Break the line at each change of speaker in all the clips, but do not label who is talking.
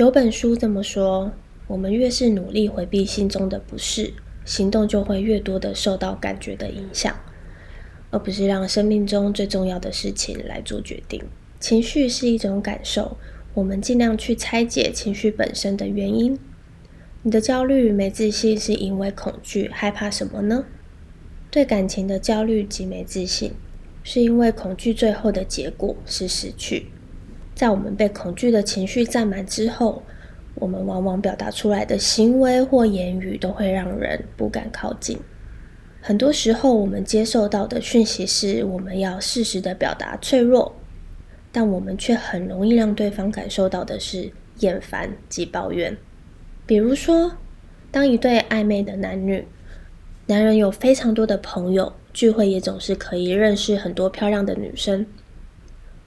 有本书这么说：我们越是努力回避心中的不适，行动就会越多的受到感觉的影响，而不是让生命中最重要的事情来做决定。情绪是一种感受，我们尽量去拆解情绪本身的原因。你的焦虑、没自信是因为恐惧、害怕什么呢？对感情的焦虑及没自信，是因为恐惧最后的结果是失去。在我们被恐惧的情绪占满之后，我们往往表达出来的行为或言语都会让人不敢靠近。很多时候，我们接受到的讯息是我们要适时的表达脆弱，但我们却很容易让对方感受到的是厌烦及抱怨。比如说，当一对暧昧的男女，男人有非常多的朋友，聚会也总是可以认识很多漂亮的女生。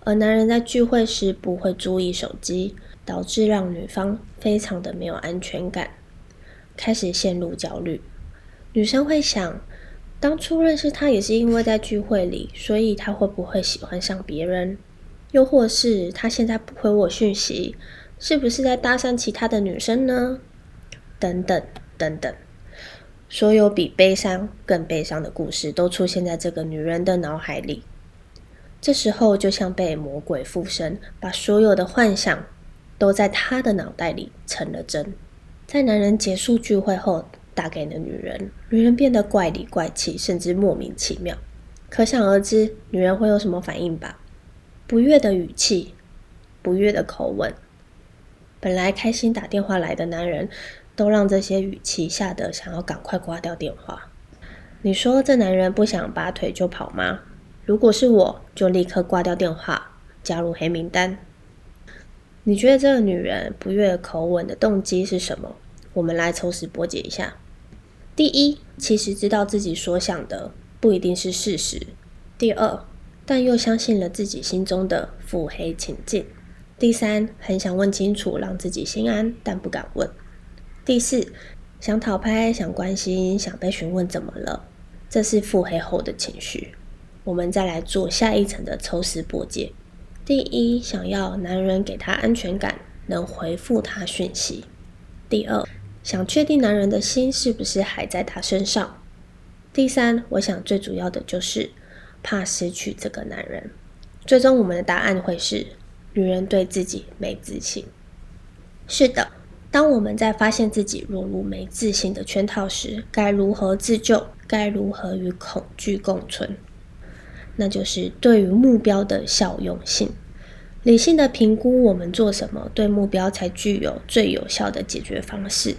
而男人在聚会时不会注意手机，导致让女方非常的没有安全感，开始陷入焦虑。女生会想，当初认识他也是因为在聚会里，所以他会不会喜欢上别人？又或是他现在不回我讯息，是不是在搭讪其他的女生呢？等等等等，所有比悲伤更悲伤的故事都出现在这个女人的脑海里。这时候就像被魔鬼附身，把所有的幻想都在他的脑袋里成了真。在男人结束聚会后打给了女人，女人变得怪里怪气，甚至莫名其妙。可想而知，女人会有什么反应吧？不悦的语气，不悦的口吻。本来开心打电话来的男人，都让这些语气吓得想要赶快挂掉电话。你说这男人不想拔腿就跑吗？如果是我，就立刻挂掉电话，加入黑名单。你觉得这个女人不悦口吻的动机是什么？我们来抽丝剥茧一下。第一，其实知道自己所想的不一定是事实。第二，但又相信了自己心中的腹黑情境。第三，很想问清楚，让自己心安，但不敢问。第四，想讨拍，想关心，想被询问怎么了？这是腹黑后的情绪。我们再来做下一层的抽丝剥茧。第一，想要男人给他安全感，能回复他讯息。第二，想确定男人的心是不是还在他身上。第三，我想最主要的就是怕失去这个男人。最终，我们的答案会是：女人对自己没自信。是的，当我们在发现自己落入没自信的圈套时，该如何自救？该如何与恐惧共存？那就是对于目标的效用性，理性的评估我们做什么对目标才具有最有效的解决方式。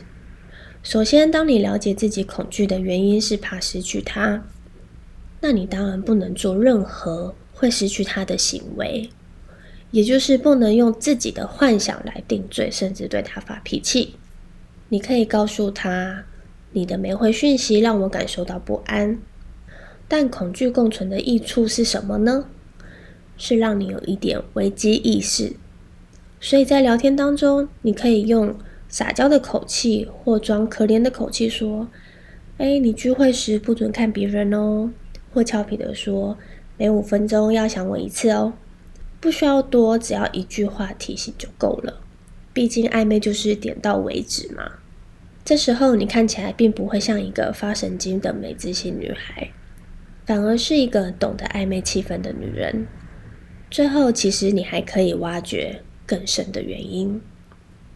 首先，当你了解自己恐惧的原因是怕失去他，那你当然不能做任何会失去他的行为，也就是不能用自己的幻想来定罪，甚至对他发脾气。你可以告诉他，你的没回讯息让我感受到不安。但恐惧共存的益处是什么呢？是让你有一点危机意识。所以在聊天当中，你可以用撒娇的口气或装可怜的口气说：“哎，你聚会时不准看别人哦。”或俏皮的说：“每五分钟要想我一次哦。”不需要多，只要一句话提醒就够了。毕竟暧昧就是点到为止嘛。这时候你看起来并不会像一个发神经的没自信女孩。反而是一个懂得暧昧气氛的女人。最后，其实你还可以挖掘更深的原因。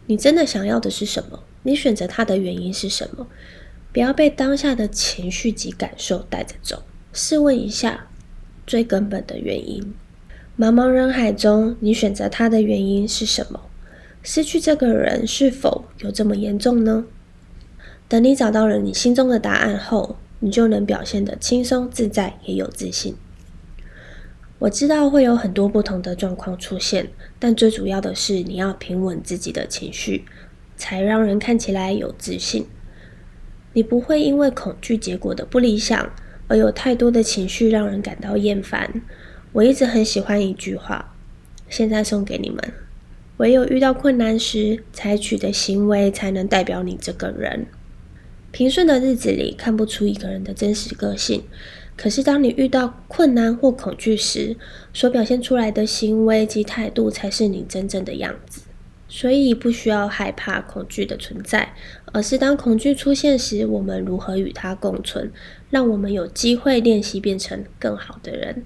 你真的想要的是什么？你选择他的原因是什么？不要被当下的情绪及感受带着走。试问一下，最根本的原因。茫茫人海中，你选择他的原因是什么？失去这个人是否有这么严重呢？等你找到了你心中的答案后。你就能表现得轻松自在，也有自信。我知道会有很多不同的状况出现，但最主要的是你要平稳自己的情绪，才让人看起来有自信。你不会因为恐惧结果的不理想而有太多的情绪让人感到厌烦。我一直很喜欢一句话，现在送给你们：唯有遇到困难时采取的行为，才能代表你这个人。平顺的日子里看不出一个人的真实个性，可是当你遇到困难或恐惧时，所表现出来的行为及态度才是你真正的样子。所以不需要害怕恐惧的存在，而是当恐惧出现时，我们如何与它共存，让我们有机会练习变成更好的人。